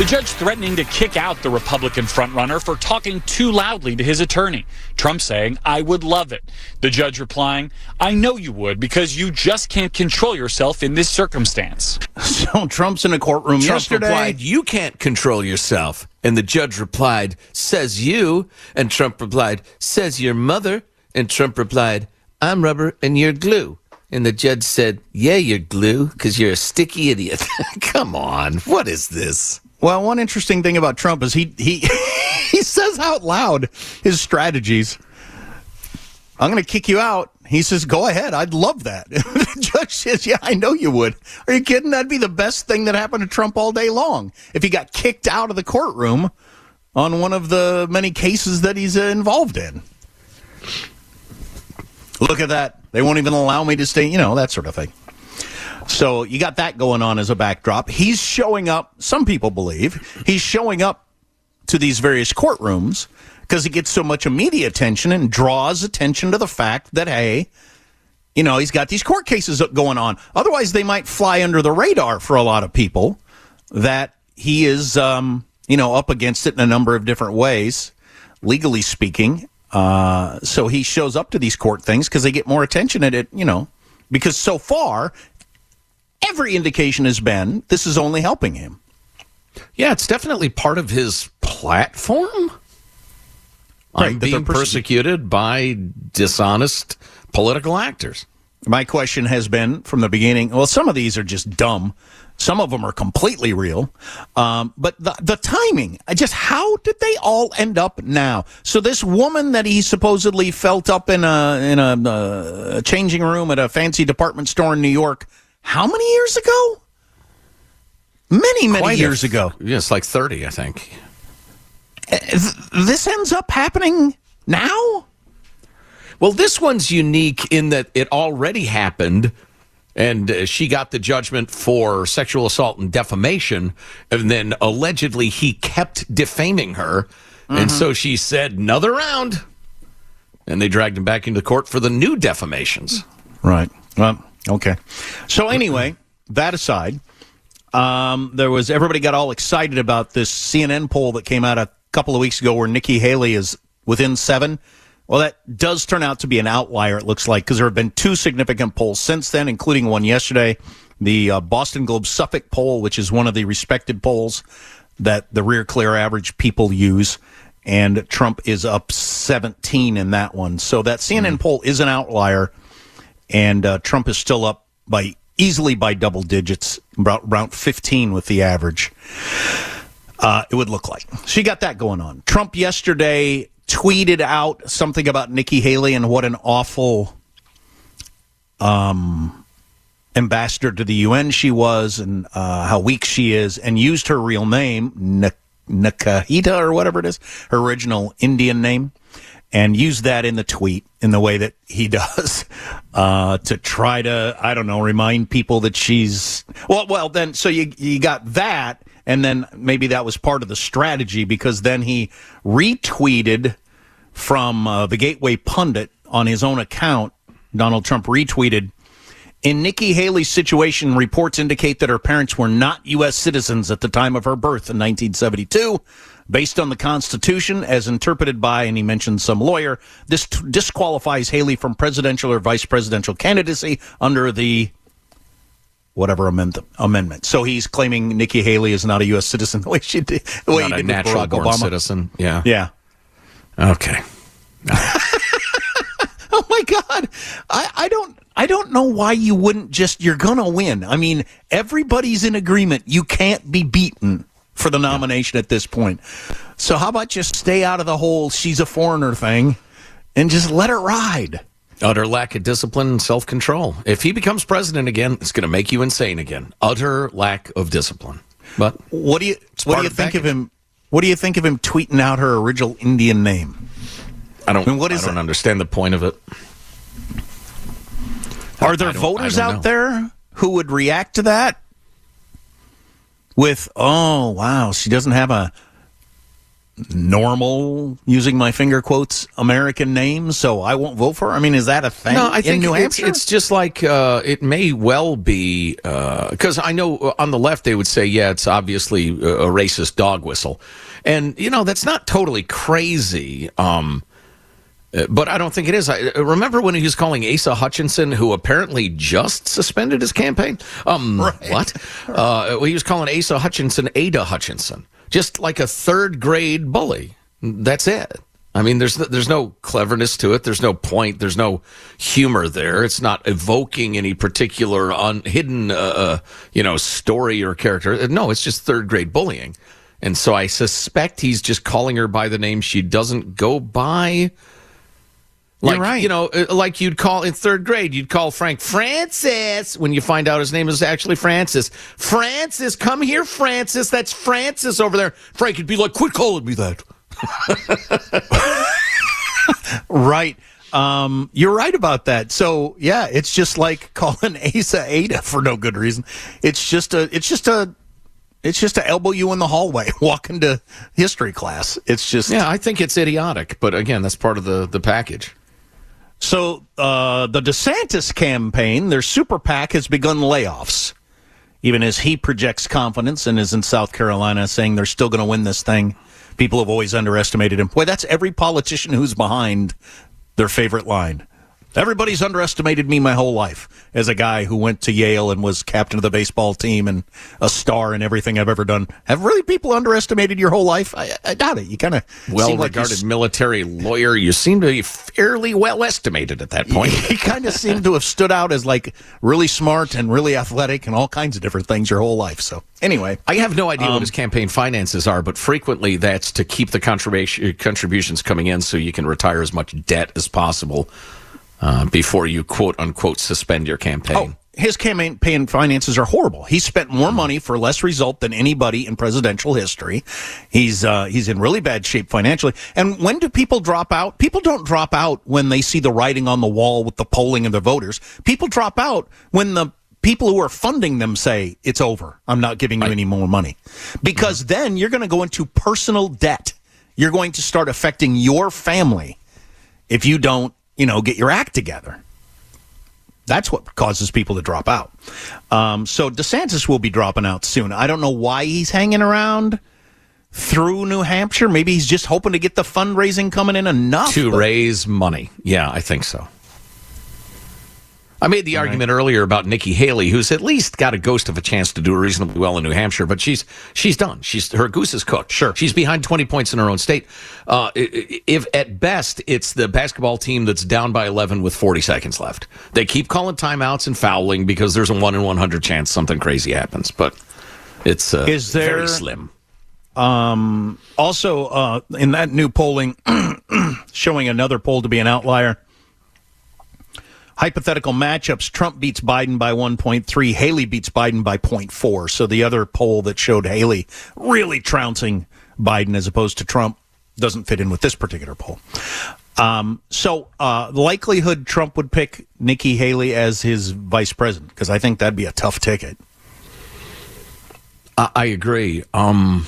The judge threatening to kick out the Republican frontrunner for talking too loudly to his attorney. Trump saying, I would love it. The judge replying, I know you would because you just can't control yourself in this circumstance. So Trump's in a courtroom Trump yesterday. replied, You can't control yourself. And the judge replied, Says you. And Trump replied, Says your mother. And Trump replied, I'm rubber and you're glue. And the judge said, Yeah, you're glue because you're a sticky idiot. Come on. What is this? Well, one interesting thing about Trump is he he he says out loud his strategies. I'm going to kick you out. He says, "Go ahead. I'd love that." judge says, "Yeah, I know you would." Are you kidding? That'd be the best thing that happened to Trump all day long if he got kicked out of the courtroom on one of the many cases that he's uh, involved in. Look at that. They won't even allow me to stay, you know, that sort of thing. So you got that going on as a backdrop. He's showing up, some people believe, he's showing up to these various courtrooms because he gets so much media attention and draws attention to the fact that, hey, you know, he's got these court cases going on. Otherwise, they might fly under the radar for a lot of people that he is, um, you know, up against it in a number of different ways, legally speaking. Uh, so he shows up to these court things because they get more attention at it, you know, because so far every indication has been this is only helping him. Yeah, it's definitely part of his platform. Right, I'm being persecuted by dishonest political actors. My question has been from the beginning. Well, some of these are just dumb. Some of them are completely real. Um, but the, the timing, I just how did they all end up now? So this woman that he supposedly felt up in a in a, uh, changing room at a fancy department store in New York, how many years ago? Many many Quite years f- ago. Yes, like 30, I think. This ends up happening now. Well, this one's unique in that it already happened, and uh, she got the judgment for sexual assault and defamation, and then allegedly he kept defaming her, and so she said, "Another round," and they dragged him back into court for the new defamations. Right. Well, okay. So anyway, that aside, um, there was everybody got all excited about this CNN poll that came out a couple of weeks ago where Nikki Haley is within seven. Well, that does turn out to be an outlier. It looks like because there have been two significant polls since then, including one yesterday, the uh, Boston Globe Suffolk poll, which is one of the respected polls that the RealClear average people use. And Trump is up 17 in that one. So that CNN poll is an outlier and uh, Trump is still up by easily by double digits, about around 15 with the average. Uh, it would look like. So you got that going on. Trump yesterday tweeted out something about Nikki Haley and what an awful um, ambassador to the UN she was and uh, how weak she is, and used her real name, Nakahita or whatever it is, her original Indian name, and use that in the tweet in the way that he does uh, to try to, I don't know, remind people that she's well. Well, then so you you got that, and then maybe that was part of the strategy because then he retweeted from uh, the Gateway Pundit on his own account. Donald Trump retweeted. In Nikki Haley's situation, reports indicate that her parents were not U.S. citizens at the time of her birth in 1972. Based on the Constitution, as interpreted by, and he mentioned some lawyer, this t- disqualifies Haley from presidential or vice presidential candidacy under the whatever amend- amendment. So he's claiming Nikki Haley is not a U.S. citizen the way she did, the way Not he a did with natural Barack born Obama. citizen. Yeah. Yeah. Okay. Oh my God. I, I don't I don't know why you wouldn't just you're gonna win. I mean, everybody's in agreement. You can't be beaten for the nomination at this point. So how about just stay out of the whole she's a foreigner thing and just let her ride. Utter lack of discipline and self control. If he becomes president again, it's going to make you insane again. Utter lack of discipline. But What do you what do you of think of him what do you think of him tweeting out her original Indian name? I don't. I mean, what is I don't it? understand the point of it. Are there voters out know. there who would react to that with, "Oh, wow, she doesn't have a normal using my finger quotes American name, so I won't vote for her." I mean, is that a thing No, I think in New it's, Hampshire? it's just like uh, it may well be because I know on the left they would say, yeah, it's obviously a, a racist dog whistle, and you know that's not totally crazy. Um, uh, but I don't think it is. I uh, remember when he was calling Asa Hutchinson, who apparently just suspended his campaign. Um, what? Uh, he was calling Asa Hutchinson Ada Hutchinson, just like a third grade bully. That's it. I mean, there's there's no cleverness to it. There's no point. There's no humor there. It's not evoking any particular un, hidden, uh, uh, you know, story or character. No, it's just third grade bullying. And so I suspect he's just calling her by the name she doesn't go by. Like, You're right. You know, uh, like you'd call in third grade, you'd call Frank Francis when you find out his name is actually Francis. Francis, come here, Francis. That's Francis over there. Frank you'd be like, quit calling me that. right. Um, you're right about that. So yeah, it's just like calling Asa Ada for no good reason. It's just a, it's just a, it's just to elbow you in the hallway walking to history class. It's just Yeah, I think it's idiotic, but again, that's part of the, the package. So uh, the DeSantis campaign, their super PAC has begun layoffs, even as he projects confidence and is in South Carolina saying they're still going to win this thing. People have always underestimated him. Boy, that's every politician who's behind their favorite line. Everybody's underestimated me my whole life as a guy who went to Yale and was captain of the baseball team and a star in everything I've ever done. Have really people underestimated your whole life? I, I doubt it. You kind of Well regarded military lawyer, you seem to be fairly well estimated at that point. you kind of seem to have stood out as like really smart and really athletic and all kinds of different things your whole life. So anyway, I have no idea Um, what his campaign finances are, but frequently that's to keep the contribution, contributions coming in so you can retire as much debt as possible uh, before you quote unquote suspend your campaign. oh, his campaign finances are horrible. He spent more money for less result than anybody in presidential history. He's uh, he's in really bad shape financially. And when do people drop out? People don't drop out when they see the writing on the wall with the polling of the voters. People drop out when the people who are funding them say it's over. I'm not giving you any more money. Because then you're going to go into personal debt. You're going to start affecting your family if you don't, you know, get your act together. That's what causes people to drop out. Um, so DeSantis will be dropping out soon. I don't know why he's hanging around through New Hampshire. Maybe he's just hoping to get the fundraising coming in enough. to raise money. Yeah, I think so. I made the argument earlier about Nikki Haley, who's at least got a ghost of a chance to do reasonably well in New Hampshire, but she's she's done. She's her goose is cooked. Sure, she's behind twenty points in her own state. Uh, if at best it's the basketball team that's down by eleven with forty seconds left, they keep calling timeouts and fouling because there's a one in one hundred chance something crazy happens. But it's uh, Is there- very slim. Um, also, uh, in that new polling, showing another poll to be an outlier. Hypothetical matchups: Trump beats Biden by 1.3, Haley beats Biden by 0.4. So the other poll that showed Haley really trouncing Biden as opposed to Trump doesn't fit in with this particular poll. Um, so, uh, likelihood Trump would pick Nikki Haley as his vice president, because I think that'd be a tough ticket. I, I agree. Um,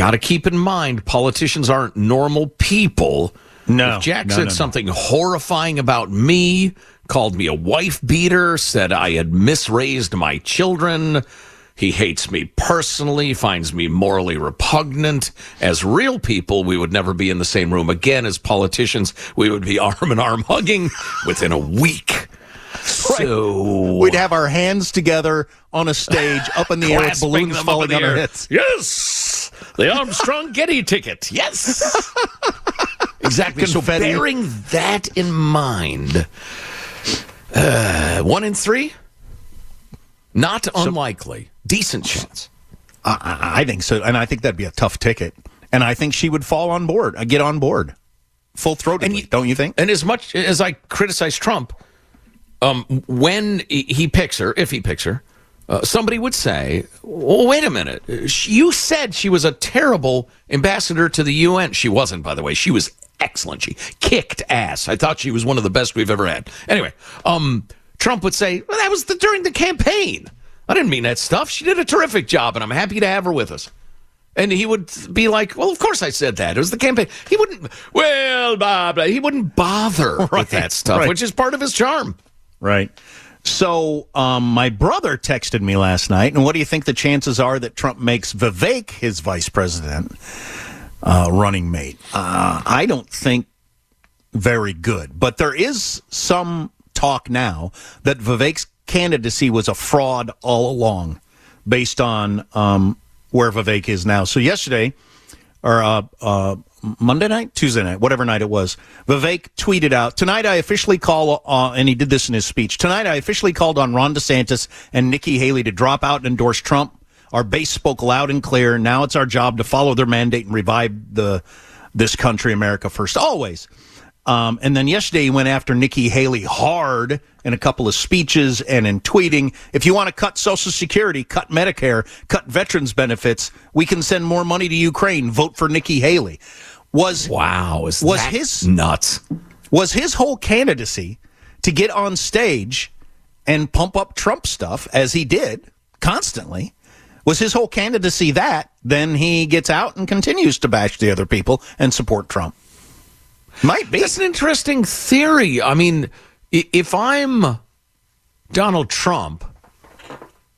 Got to keep in mind, politicians aren't normal people. No. If Jack no, said no, no. something horrifying about me, called me a wife beater, said I had misraised my children, he hates me personally, finds me morally repugnant. As real people, we would never be in the same room again. As politicians, we would be arm in arm hugging within a week. So We'd have our hands together on a stage up in the air with balloons falling in on our heads. Yes, the Armstrong Getty ticket. Yes, exactly. So bearing that in mind, uh, one in three, not unlikely, decent chance. I, I think so, and I think that'd be a tough ticket. And I think she would fall on board, uh, get on board, full throatedly. don't you think? And as much as I criticize Trump, um, when he he picks her, if he picks her, uh, somebody would say, well, wait a minute. You said she was a terrible ambassador to the UN. She wasn't, by the way. She was excellent. She kicked ass. I thought she was one of the best we've ever had. Anyway, um, Trump would say, well, that was the, during the campaign. I didn't mean that stuff. She did a terrific job, and I'm happy to have her with us. And he would be like, "Well, of course I said that. It was the campaign." He wouldn't. Well, blah blah. He wouldn't bother with that stuff, right. which is part of his charm. Right. So, um, my brother texted me last night, and what do you think the chances are that Trump makes Vivek his vice president uh, running mate? Uh, I don't think very good, but there is some talk now that Vivek's candidacy was a fraud all along, based on um, where Vivek is now. So yesterday, or uh, uh, Monday night, Tuesday night, whatever night it was, Vivek tweeted out, Tonight I officially call, uh, and he did this in his speech, tonight I officially called on Ron DeSantis and Nikki Haley to drop out and endorse Trump. Our base spoke loud and clear. Now it's our job to follow their mandate and revive the this country, America first, always. Um, and then yesterday he went after Nikki Haley hard in a couple of speeches and in tweeting. If you want to cut Social Security, cut Medicare, cut veterans benefits, we can send more money to Ukraine. Vote for Nikki Haley. Was Wow, is was that his nuts? was his whole candidacy to get on stage and pump up Trump stuff as he did constantly? Was his whole candidacy that? Then he gets out and continues to bash the other people and support Trump. Might be. That's an interesting theory. I mean, if I'm Donald Trump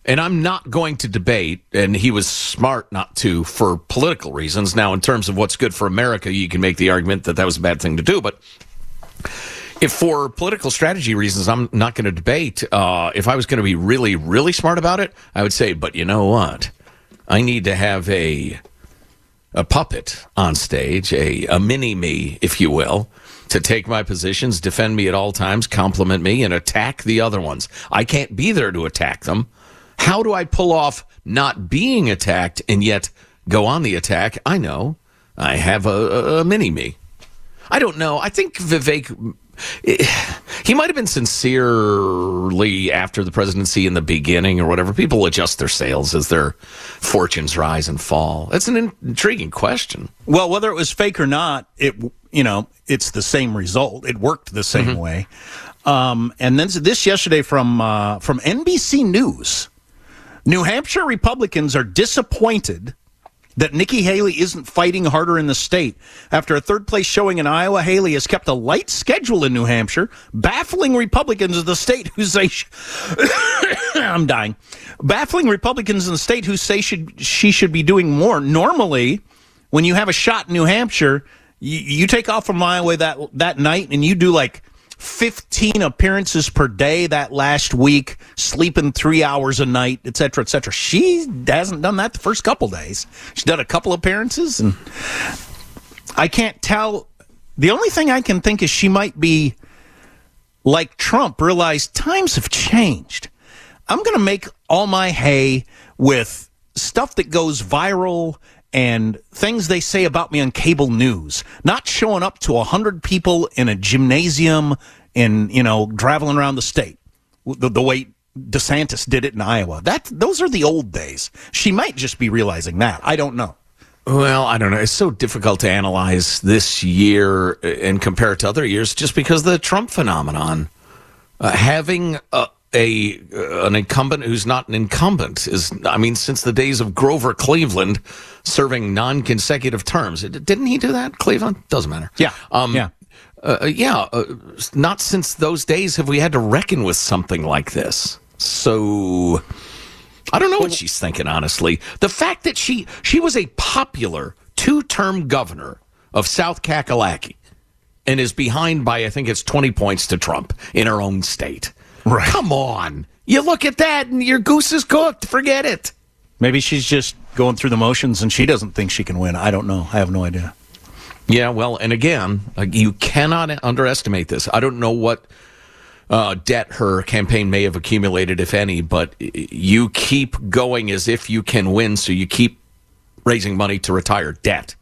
and I'm not going to debate, and he was smart not to for political reasons. Now, in terms of what's good for America, you can make the argument that that was a bad thing to do, but. If for political strategy reasons I'm not going to debate, uh, if I was going to be really, really smart about it, I would say, but you know what? I need to have a a puppet on stage, a, a mini me, if you will, to take my positions, defend me at all times, compliment me, and attack the other ones. I can't be there to attack them. How do I pull off not being attacked and yet go on the attack? I know. I have a, a, a mini me. I don't know. I think Vivek. He might have been sincerely after the presidency in the beginning or whatever. People adjust their sails as their fortunes rise and fall. That's an intriguing question. Well, whether it was fake or not, it you know it's the same result. It worked the same way. Um, and then this yesterday from uh, from NBC News, New Hampshire Republicans are disappointed that Nikki Haley isn't fighting harder in the state. After a third place showing in Iowa, Haley has kept a light schedule in New Hampshire, baffling Republicans of the state who say sh- I'm dying. Baffling Republicans in the state who say should she should be doing more. Normally, when you have a shot in New Hampshire, you, you take off from Iowa that that night and you do like 15 appearances per day that last week, sleeping three hours a night, et cetera, et cetera. She hasn't done that the first couple days. She's done a couple appearances, and I can't tell. The only thing I can think is she might be like Trump, realize times have changed. I'm going to make all my hay with stuff that goes viral and things they say about me on cable news, not showing up to 100 people in a gymnasium and, you know, traveling around the state the, the way DeSantis did it in Iowa. That Those are the old days. She might just be realizing that. I don't know. Well, I don't know. It's so difficult to analyze this year and compare it to other years just because the Trump phenomenon. Uh, having a, a an incumbent who's not an incumbent is, I mean, since the days of Grover Cleveland serving non consecutive terms. Didn't he do that, Cleveland? Doesn't matter. Yeah. Um, yeah. Uh, yeah. Uh, not since those days have we had to reckon with something like this. So. I don't know what she's thinking, honestly. The fact that she she was a popular two term governor of South Kakalaki and is behind by I think it's twenty points to Trump in her own state. Right. Come on. You look at that and your goose is cooked. Forget it. Maybe she's just going through the motions and she doesn't think she can win. I don't know. I have no idea. Yeah, well, and again, you cannot underestimate this. I don't know what uh, debt her campaign may have accumulated, if any, but you keep going as if you can win, so you keep raising money to retire debt.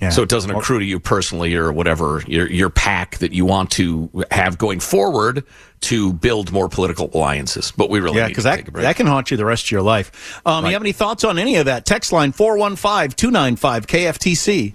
Yeah. So it doesn't accrue to you personally or whatever your your PAC that you want to have going forward to build more political alliances. But we really yeah, because that that can haunt you the rest of your life. Um, right. You have any thoughts on any of that? Text line 415-295 KFTC.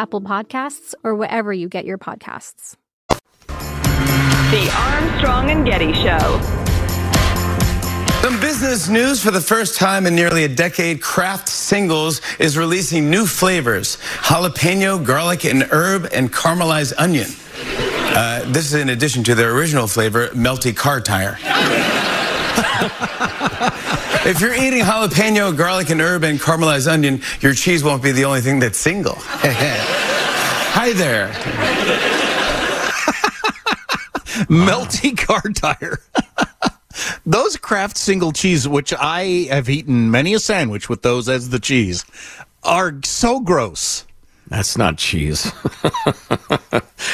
Apple Podcasts, or wherever you get your podcasts. The Armstrong and Getty Show. Some business news for the first time in nearly a decade, Kraft Singles is releasing new flavors jalapeno, garlic, and herb, and caramelized onion. Uh, this is in addition to their original flavor, melty car tire. if you're eating jalapeno, garlic, and herb, and caramelized onion, your cheese won't be the only thing that's single. Hi there. Melty car tire. those Kraft single cheese, which I have eaten many a sandwich with those as the cheese, are so gross. That's not cheese.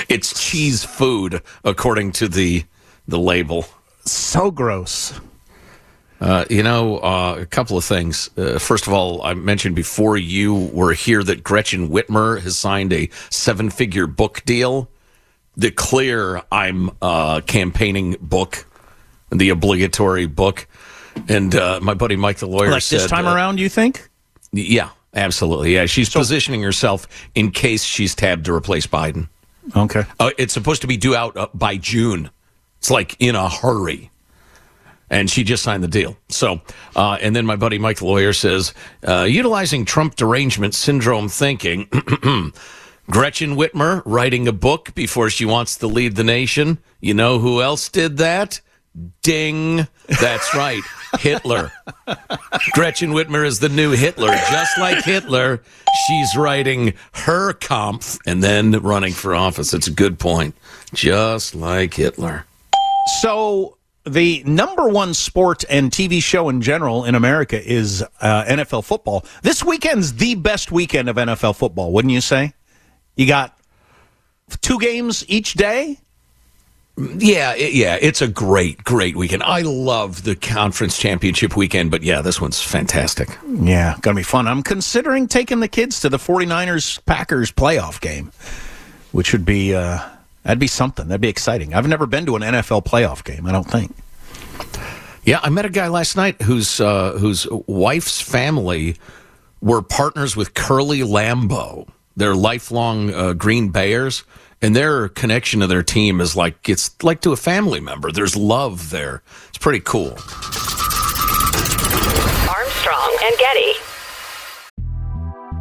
it's cheese food, according to the the label. So gross. Uh, you know, uh, a couple of things. Uh, first of all, I mentioned before you were here that Gretchen Whitmer has signed a seven figure book deal. The clear I'm uh, campaigning book, the obligatory book. And uh, my buddy Mike, the lawyer, like said, this time around, you think? Yeah, absolutely. Yeah, she's so, positioning herself in case she's tabbed to replace Biden. Okay. it's supposed to be due out by June. It's like in a hurry and she just signed the deal. So, uh, and then my buddy Mike, the lawyer, says, uh, utilizing Trump derangement syndrome thinking, Gretchen Whitmer writing a book before she wants to lead the nation. You know who else did that? Ding. That's right. Hitler. Gretchen Whitmer is the new Hitler. Just like Hitler, she's writing her Kampf and then running for office. It's a good point. Just like Hitler. So the number one sport and TV show in general in America is uh, NFL football. This weekend's the best weekend of NFL football, wouldn't you say? You got two games each day. Yeah, it, yeah, it's a great, great weekend. I love the conference championship weekend, but yeah, this one's fantastic. Yeah, gonna be fun. I'm considering taking the kids to the 49ers Packers playoff game, which would be uh, that'd be something. That'd be exciting. I've never been to an NFL playoff game. I don't think. Yeah, I met a guy last night whose uh, whose wife's family were partners with Curly Lambeau. They're lifelong uh, Green Bayers, and their connection to their team is like it's like to a family member. There's love there. It's pretty cool. Armstrong and Getty.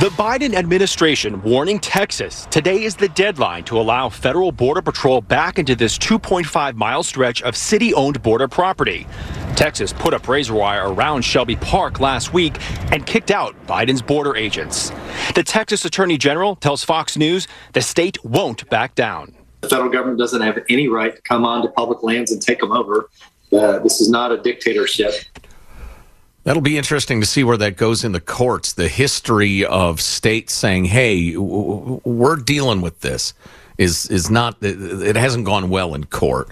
The Biden administration warning Texas today is the deadline to allow federal Border Patrol back into this 2.5 mile stretch of city owned border property. Texas put up razor wire around Shelby Park last week and kicked out Biden's border agents. The Texas Attorney General tells Fox News the state won't back down. The federal government doesn't have any right to come onto public lands and take them over. Uh, this is not a dictatorship. That'll be interesting to see where that goes in the courts. The history of states saying, "Hey, we're dealing with this," is is not. It hasn't gone well in court.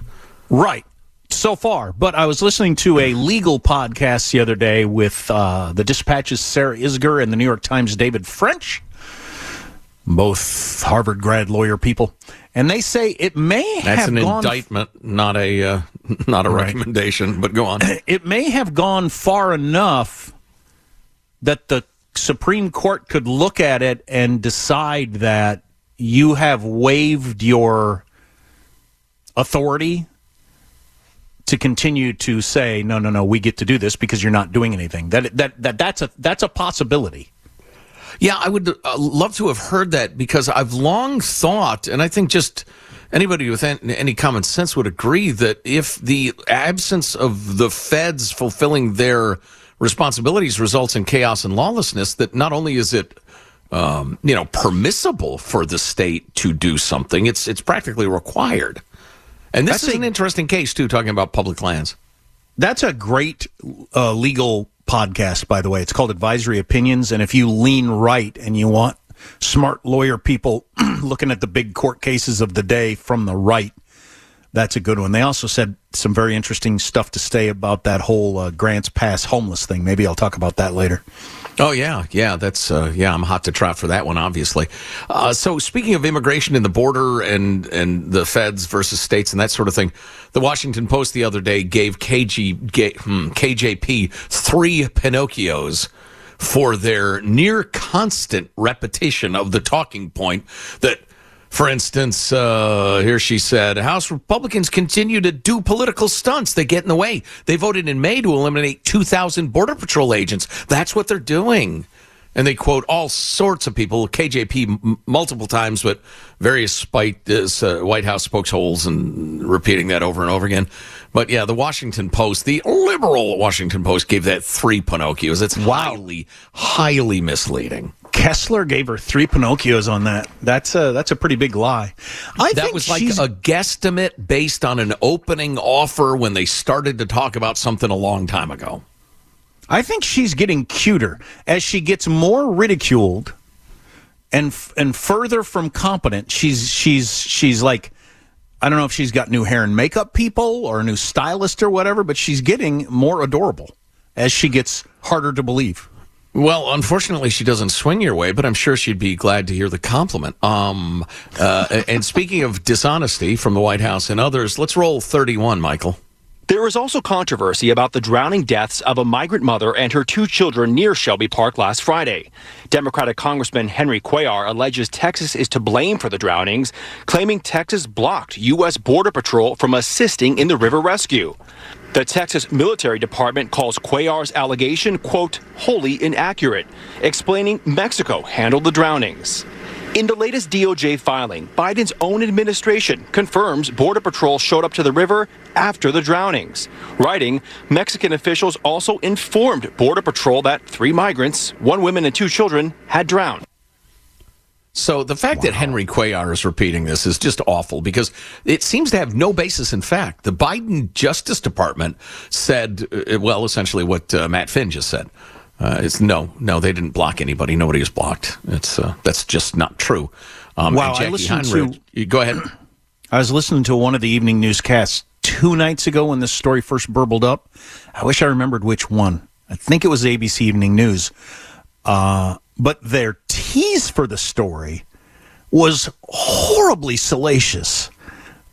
Right. So far, but I was listening to a legal podcast the other day with uh, the Dispatch's Sarah Isgur and the New York Times' David French, both Harvard grad lawyer people, and they say it may That's have an gone indictment, not a uh, not a Right. recommendation. But go on. it may have gone far enough that the Supreme Court could look at it and decide that you have waived your authority to continue to say no no no we get to do this because you're not doing anything that that, that that's a that's a possibility Yeah, I would uh, love to have heard that because I've long thought, and I think just anybody with any common sense would agree that if the absence of the feds fulfilling their responsibilities results in chaos and lawlessness, that not only is it um, you know permissible for the state to do something, it's it's practically required. And this That's is a- an interesting case too, talking about public lands. That's a great uh, legal podcast, by the way. It's called Advisory Opinions, and if you lean right and you want smart lawyer people looking at the big court cases of the day from the right. That's a good one. They also said some very interesting stuff to say about that whole uh, Grants Pass homeless thing. Maybe I'll talk about that later. Oh yeah, yeah. That's uh, yeah. I'm hot to trot for that one, obviously. Uh, so speaking of immigration and the border and and the feds versus states and that sort of thing, the Washington Post the other day gave KG, hmm, KJP three Pinocchios for their near constant repetition of the talking point that. For instance, uh, here she said, House Republicans continue to do political stunts. They get in the way. They voted in May to eliminate 2,000 Border Patrol agents. That's what they're doing. And they quote all sorts of people, KJP m- multiple times, but various spite, uh, White House spokesholes and repeating that over and over again. But yeah, the Washington Post, the liberal Washington Post, gave that three Pinocchios. It's highly, highly misleading. Kessler gave her three Pinocchios on that. That's a that's a pretty big lie. I that think was like a guesstimate based on an opening offer when they started to talk about something a long time ago. I think she's getting cuter as she gets more ridiculed and f- and further from competent. She's she's she's like I don't know if she's got new hair and makeup people or a new stylist or whatever, but she's getting more adorable as she gets harder to believe. Well, unfortunately, she doesn't swing your way, but I'm sure she'd be glad to hear the compliment. Um, uh, and speaking of dishonesty from the White House and others, let's roll 31, Michael. There is also controversy about the drowning deaths of a migrant mother and her two children near Shelby Park last Friday. Democratic Congressman Henry Cuellar alleges Texas is to blame for the drownings, claiming Texas blocked U.S. Border Patrol from assisting in the river rescue. The Texas Military Department calls Cuellar's allegation, quote, wholly inaccurate, explaining Mexico handled the drownings. In the latest DOJ filing, Biden's own administration confirms Border Patrol showed up to the river after the drownings. Writing, Mexican officials also informed Border Patrol that three migrants, one woman and two children, had drowned. So the fact that Henry Cuellar is repeating this is just awful because it seems to have no basis in fact. The Biden Justice Department said, uh, well, essentially what uh, Matt Finn just said. Uh, it's no, no, they didn't block anybody. Nobody was blocked. It's uh, that's just not true. Um, Wow, I listened Heinrich, to- go ahead. I was listening to one of the evening newscasts two nights ago when this story first burbled up. I wish I remembered which one. I think it was ABC Evening News. Uh, but their tease for the story was horribly salacious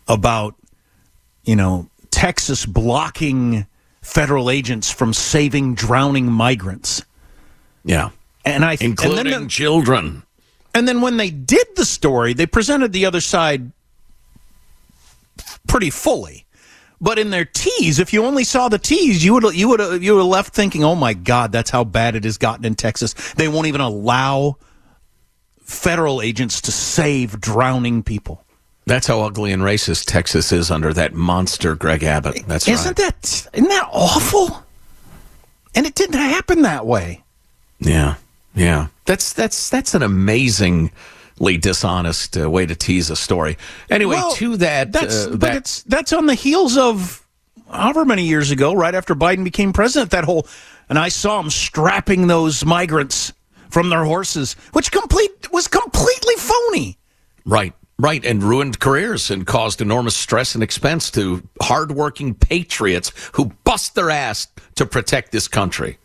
about, you know, Texas blocking federal agents from saving drowning migrants. Yeah. And I Including and then the- children. and then when they did the story, they presented the other side pretty fully. But in their tease, if you only saw the tease, you would you would you were left thinking, "Oh my God, that's how bad it has gotten in Texas." They won't even allow federal agents to save drowning people. That's how ugly and racist Texas is under that monster Greg Abbott. That's isn't right. that isn't that awful? And it didn't happen that way. Yeah, yeah. That's that's that's an amazingly dishonest uh, way to tease a story. Anyway, Well, to that, that's uh, but that it's that's on the heels of however many years ago, right after Biden became president. That whole and I saw him strapping those migrants from their horses, which complete was completely phony. right, right, and ruined careers and caused enormous stress and expense to hardworking patriots who bust their ass to protect this country.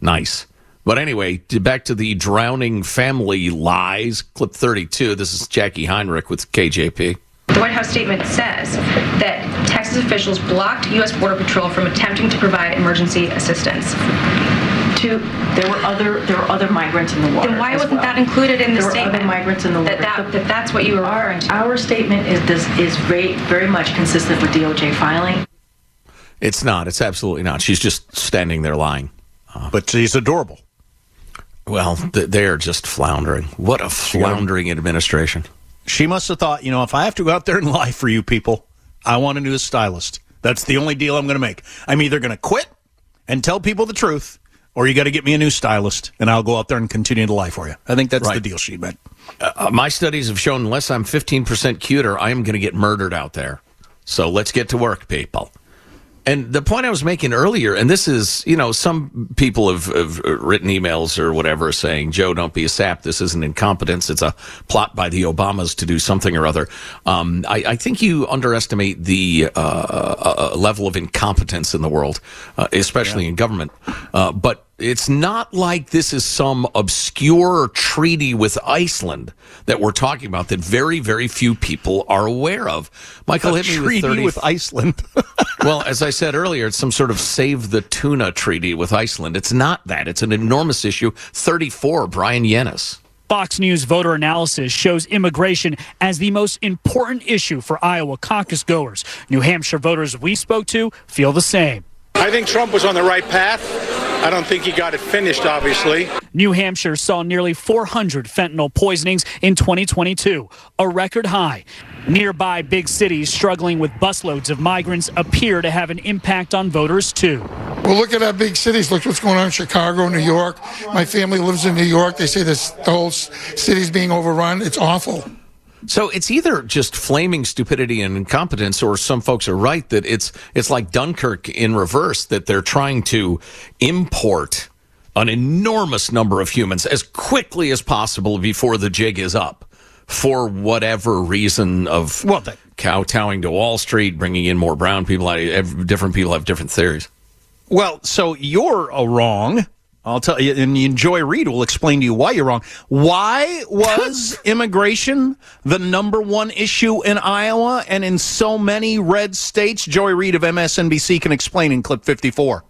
Nice. But anyway, back to the drowning family lies. Clip 32. This is Jackie Heinrich with KJP. The White House statement says that Texas officials blocked U.S. Border Patrol from attempting to provide emergency assistance. To There were other there were other migrants in the water. then why as wasn't well. that included in the there were statement? other migrants in the water. That, that, that that's what you were referring to. Our statement is this is very very much consistent with DOJ filing. It's not. It's absolutely not. She's just standing there lying. Uh, but she's adorable. Well, th- they're just floundering. What a floundering administration. She must have thought, you know, if I have to go out there and lie for you people, I want a new stylist. That's the only deal I'm going to make. I'm either going to quit and tell people the truth, or you got to get me a new stylist, and I'll go out there and continue to lie for you. I think that's the deal she meant. Uh, my studies have shown unless I'm 15% cuter, I am going to get murdered out there. So let's get to work, people. And the point I was making earlier, and this is, you know, some people have, have written emails or whatever saying, Joe, don't be a sap. This isn't incompetence. It's a plot by the Obamas to do something or other. Um, I, I, think you underestimate the uh, uh, level of incompetence in the world, uh, especially yeah. in government. Uh, but it's not like this is some obscure treaty with Iceland that we're talking about that very, very few people are aware of. Michael a hit me treaty with 30. with Iceland. well, as I said earlier, it's some sort of save the tuna treaty with Iceland. It's not that. It's an enormous issue. 34, Bryan Llenas. Fox News voter analysis shows immigration as the most important issue for Iowa caucus goers. New Hampshire voters we spoke to feel the same. I think Trump was on the right path. I don't think he got it finished, obviously. New Hampshire saw nearly 400 fentanyl poisonings in 2022, a record high. Nearby big cities struggling with busloads of migrants appear to have an impact on voters, too. Well, look at our big cities. Look what's going on in Chicago, New York. My family lives in New York. They say this, the whole city's being overrun. It's awful. So it's either just flaming stupidity and incompetence, or some folks are right that it's it's like Dunkirk in reverse that they're trying to import an enormous number of humans as quickly as possible before the jig is up, for whatever reason of well, that- kowtowing to Wall Street, bringing in more brown people. Different people have different theories. Well, so you're uh, wrong I'll tell you, and Joy Reid will explain to you why you're wrong. Why was immigration the number one issue in Iowa and in so many red states? Joy Reid of MSNBC can explain in clip 54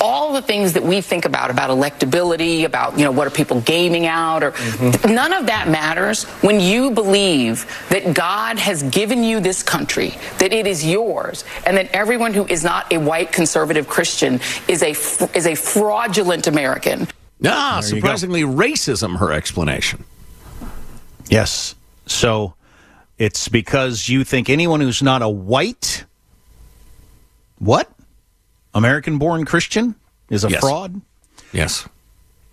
all the things that we think about about electability about you know what are people gaming out or mm-hmm. none of that matters when you believe that god has given you this country that it is yours and that everyone who is not a white conservative christian is a is a fraudulent american. Ah surprisingly racism her explanation. Yes. So it's because you think anyone who's not a white what American born Christian is a yes. fraud? Yes.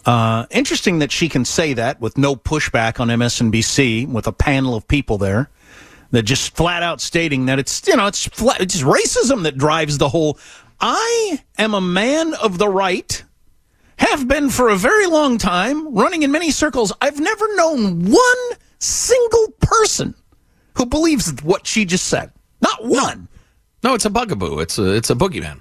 Uh, interesting that she can say that with no pushback on MSNBC with a panel of people there that just flat out stating that it's you know it's flat, it's racism that drives the whole. I am a man of the right, have been for a very long time, running in many circles. I've never known one single person who believes what she just said. Not one. No, no it's a bugaboo. It's a it's a boogeyman.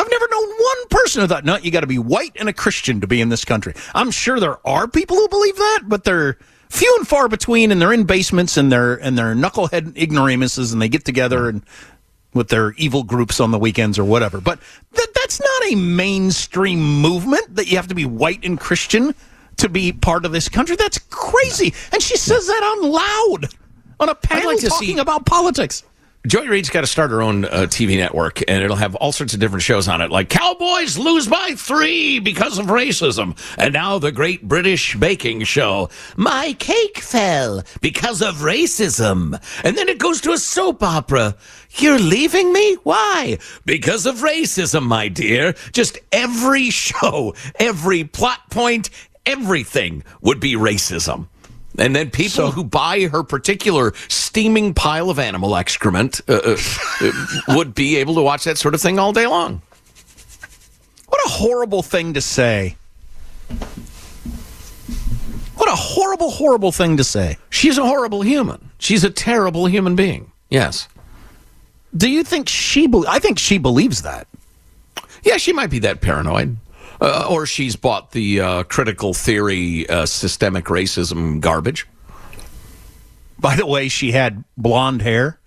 I've never known one person who thought, no, you got to be white and a Christian to be in this country. I'm sure there are people who believe that, but they're few and far between, and they're in basements and they're and they're knucklehead ignoramuses, and they get together and with their evil groups on the weekends or whatever. But that that's not a mainstream movement that you have to be white and Christian to be part of this country. That's crazy. And she says that on loud on a panel like talking see- about politics. Joy Reid's got to start her own uh, TV network, and it'll have all sorts of different shows on it, like Cowboys lose by three because of racism, and now the Great British Baking Show. My cake fell because of racism, and then it goes to a soap opera. You're leaving me? Why? Because of racism, my dear. Just every show, every plot point, everything would be racism. And then people so, who buy her particular steaming pile of animal excrement uh, uh, would be able to watch that sort of thing all day long. What a horrible thing to say. What a horrible, horrible thing to say. She's a horrible human. She's a terrible human being. Yes. Do you think she? Be- I think she believes that. Yeah, she might be that paranoid. Uh, or she's bought the uh, critical theory uh, systemic racism garbage. By the way, she had blonde hair.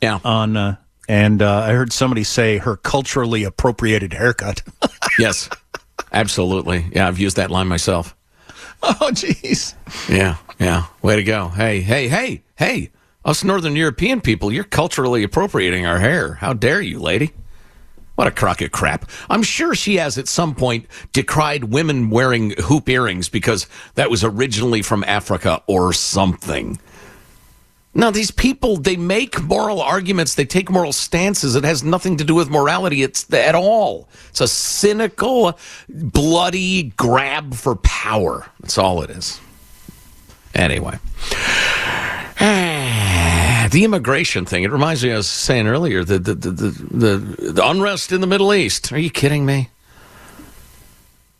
Yeah. On uh, and uh, I heard somebody say her culturally appropriated haircut. yes, absolutely. Yeah, I've used that line myself. Oh, jeez. Yeah, yeah. Way to go. Hey, hey, hey, hey. Us Northern European people, you're culturally appropriating our hair. How dare you, lady? What a crock of crap. I'm sure she has at some point decried women wearing hoop earrings because that was originally from Africa or something. Now, these people, they make moral arguments, they take moral stances. It has nothing to do with morality it's at all. It's a cynical, bloody grab for power. That's all it is. Anyway. Ah. The immigration thing. It reminds me. I was saying earlier the the the the, unrest in the Middle East. Are you kidding me?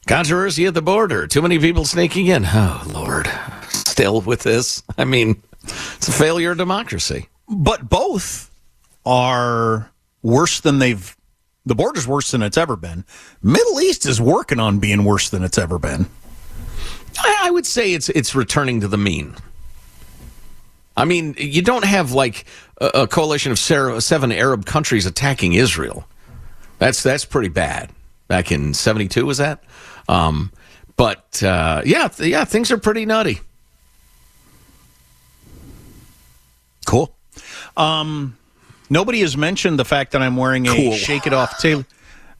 Controversy at the border. Too many people sneaking in. Oh Lord, still with this. I mean, it's a failure of democracy. But both are worse than they've. The border's worse than it's ever been. Middle East is working on being worse than it's ever been. I, I would say it's it's returning to the mean. I mean, you don't have like a, a coalition of seven Arab countries attacking Israel. That's that's pretty bad. Back in '72, was that? Um, but uh, yeah, th- yeah, things are pretty nutty. Cool. Um, nobody has mentioned the fact that I'm wearing a Cool. Shake It Off Taylor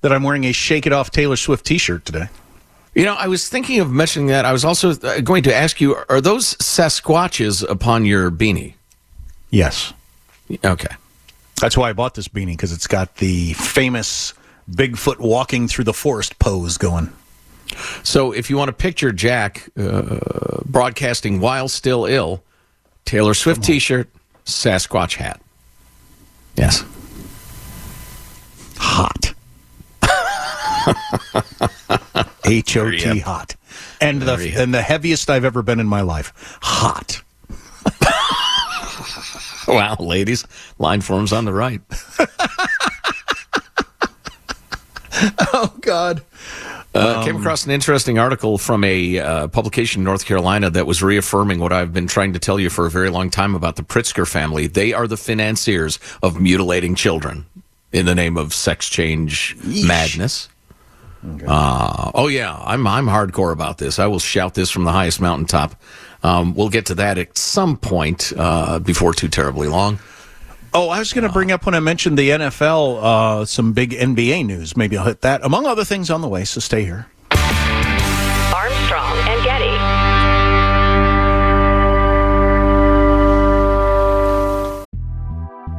that I'm wearing a Shake It Off Taylor Swift T-shirt today. You know, I was thinking of mentioning that. I was also uh, going to ask you: Are those Sasquatches upon your beanie? Yes. Okay. That's why I bought this beanie because it's got the famous Bigfoot walking through the forest pose going. So, if you want to picture Jack uh, broadcasting while still ill, Taylor Swift T-shirt, Sasquatch hat. Yes. Hot. H O T hot. And the and the heaviest I've ever been in my life. Hot. Wow, ladies, line forms on the right. oh God. Uh, came Um, across an interesting article from a uh, publication in North Carolina that was reaffirming what I've been trying to tell you for a very long time about the Pritzker family. They are the financiers of mutilating children in the name of sex change madness. Uh, oh yeah, I'm I'm hardcore about this. I will shout this from the highest mountaintop. Um, we'll get to that at some point uh, before too terribly long. Oh, I was going to bring up when I mentioned the NFL, uh, some big NBA news. Maybe I'll hit that, among other things, on the way. So stay here.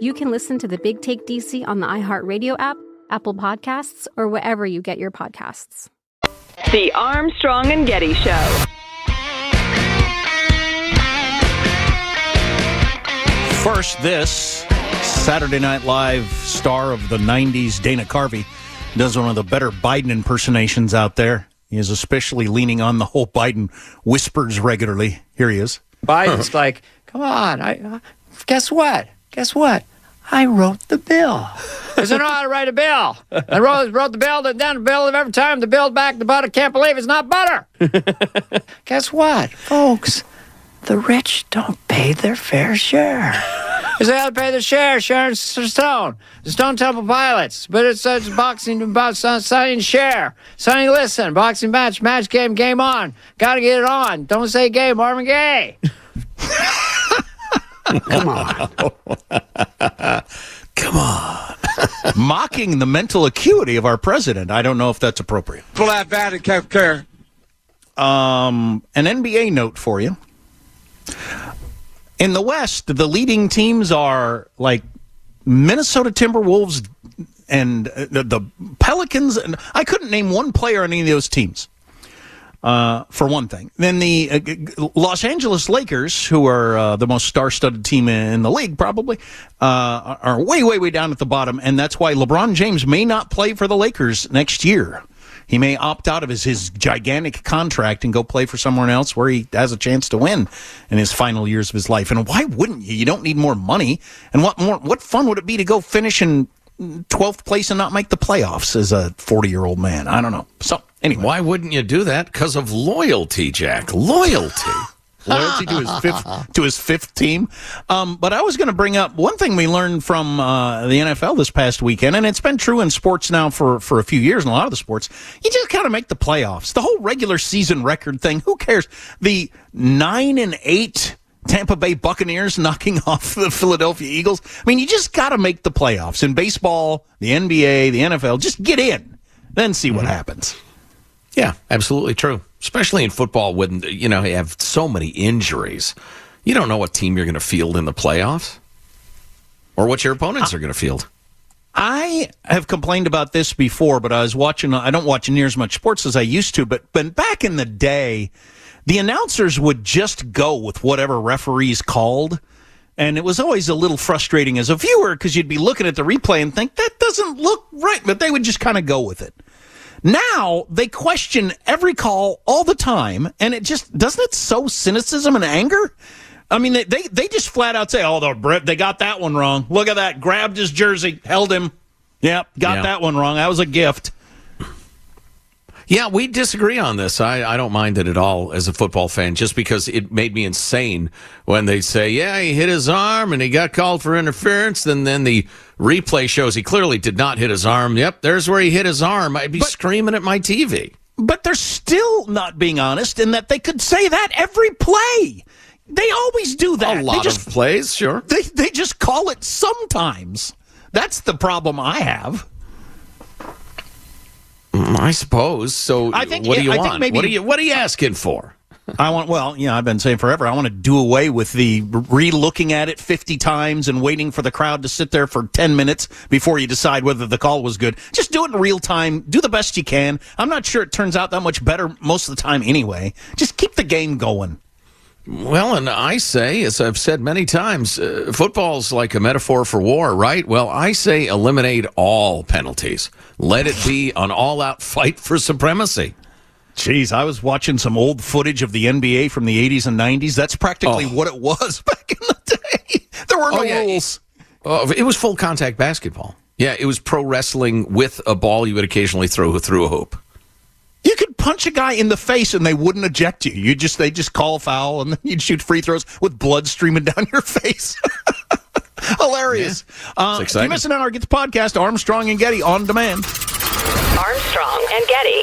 you can listen to the Big Take DC on the iHeartRadio app, Apple Podcasts, or wherever you get your podcasts. The Armstrong and Getty Show. First, this Saturday Night Live star of the 90s, Dana Carvey, does one of the better Biden impersonations out there. He is especially leaning on the whole Biden whispers regularly. Here he is. Biden's like, come on, I, uh, guess what? Guess what? I wrote the bill. Because oh, I know how to write a bill. I wrote, wrote the bill, then the bill, every time the bill back, the butter can't believe it's not butter. guess what, folks? The rich don't pay their fair share. Is they have to pay the share, Sharon Stone, the Stone Temple Pilots. But it's such boxing about signing share. Signing listen, boxing match, match game, game on. Gotta get it on. Don't say gay, Marvin Gaye. Come on. Come on. Mocking the mental acuity of our president. I don't know if that's appropriate. Pull that bat and kept care. Um, an NBA note for you. In the West, the leading teams are like Minnesota Timberwolves and uh, the, the Pelicans. And I couldn't name one player on any of those teams. Uh, for one thing, then the uh, Los Angeles Lakers, who are uh, the most star-studded team in the league, probably uh, are way, way, way down at the bottom, and that's why LeBron James may not play for the Lakers next year. He may opt out of his, his gigantic contract and go play for someone else where he has a chance to win in his final years of his life. And why wouldn't you? You don't need more money. And what more? What fun would it be to go finish in 12th place and not make the playoffs as a 40 year old man? I don't know. So anyway, why wouldn't you do that? Because of loyalty, Jack. Loyalty. loyalty to his fifth to his fifth team. Um, but I was going to bring up one thing we learned from uh, the NFL this past weekend, and it's been true in sports now for for a few years in a lot of the sports. You just kind of make the playoffs. The whole regular season record thing. Who cares? The nine and eight. Tampa Bay Buccaneers knocking off the Philadelphia Eagles. I mean, you just got to make the playoffs in baseball, the NBA, the NFL. Just get in, then see what mm-hmm. happens. Yeah, absolutely true. Especially in football, when you know you have so many injuries, you don't know what team you're going to field in the playoffs, or what your opponents are going to field. I have complained about this before, but I was watching. I don't watch near as much sports as I used to, but but back in the day, the announcers would just go with whatever referees called. And it was always a little frustrating as a viewer because you'd be looking at the replay and think that doesn't look right, but they would just kind of go with it. Now they question every call all the time, and it just doesn't it sow cynicism and anger. I mean, they they, they just flat out say, "Oh, the they got that one wrong. Look at that, grabbed his jersey, held him. Yep, got yeah. that one wrong. That was a gift." Yeah, we disagree on this. I, I don't mind it at all as a football fan, just because it made me insane when they say, yeah, he hit his arm and he got called for interference. And then the replay shows he clearly did not hit his arm. Yep, there's where he hit his arm. I'd be but, screaming at my TV. But they're still not being honest in that they could say that every play. They always do that. A lot just, of plays, sure. They, they just call it sometimes. That's the problem I have. Mm, I suppose. So I think, what do you I want? Maybe, what are you What are you asking for? I want. Well, yeah, I've been saying forever. I want to do away with the re-looking at it fifty times and waiting for the crowd to sit there for ten minutes before you decide whether the call was good. Just do it in real time. Do the best you can. I'm not sure it turns out that much better most of the time anyway. Just keep the game going. Well, and I say, as I've said many times, uh, football's like a metaphor for war, right? Well, I say eliminate all penalties. Let it be an all out fight for supremacy. Jeez, I was watching some old footage of the NBA from the 80s and 90s. That's practically oh. what it was back in the day. There were no oh, yeah. rules. Oh, it was full contact basketball. Yeah, it was pro wrestling with a ball you would occasionally throw through a hoop. You could punch a guy in the face and they wouldn't eject you. You just they just call foul and then you'd shoot free throws with blood streaming down your face. Hilarious. Yeah. Uh, if you're missing out on Get the Podcast, Armstrong and Getty on demand. Armstrong and Getty.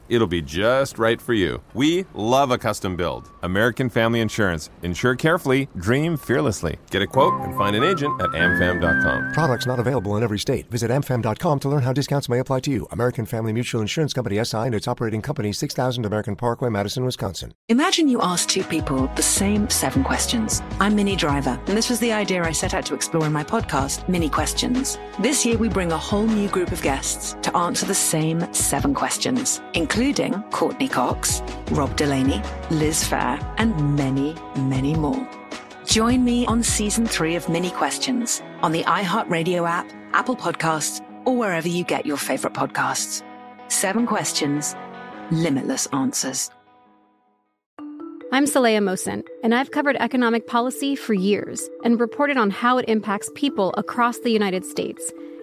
it'll be just right for you. We love a custom build. American Family Insurance. Insure carefully, dream fearlessly. Get a quote and find an agent at amfam.com. Products not available in every state. Visit amfam.com to learn how discounts may apply to you. American Family Mutual Insurance Company SI and its operating company 6000 American Parkway, Madison, Wisconsin. Imagine you ask two people the same seven questions. I'm Minnie Driver, and this was the idea I set out to explore in my podcast, Minnie Questions. This year we bring a whole new group of guests to answer the same seven questions, including including Courteney Cox, Rob Delaney, Liz Phair, and many, many more. Join me on season three of Minnie Questions on the iHeartRadio app, Apple Podcasts, or wherever you get your favorite podcasts. Seven questions, limitless answers. I'm Saleha Mohsin, and I've covered economic policy for years and reported on how it impacts people across the United States.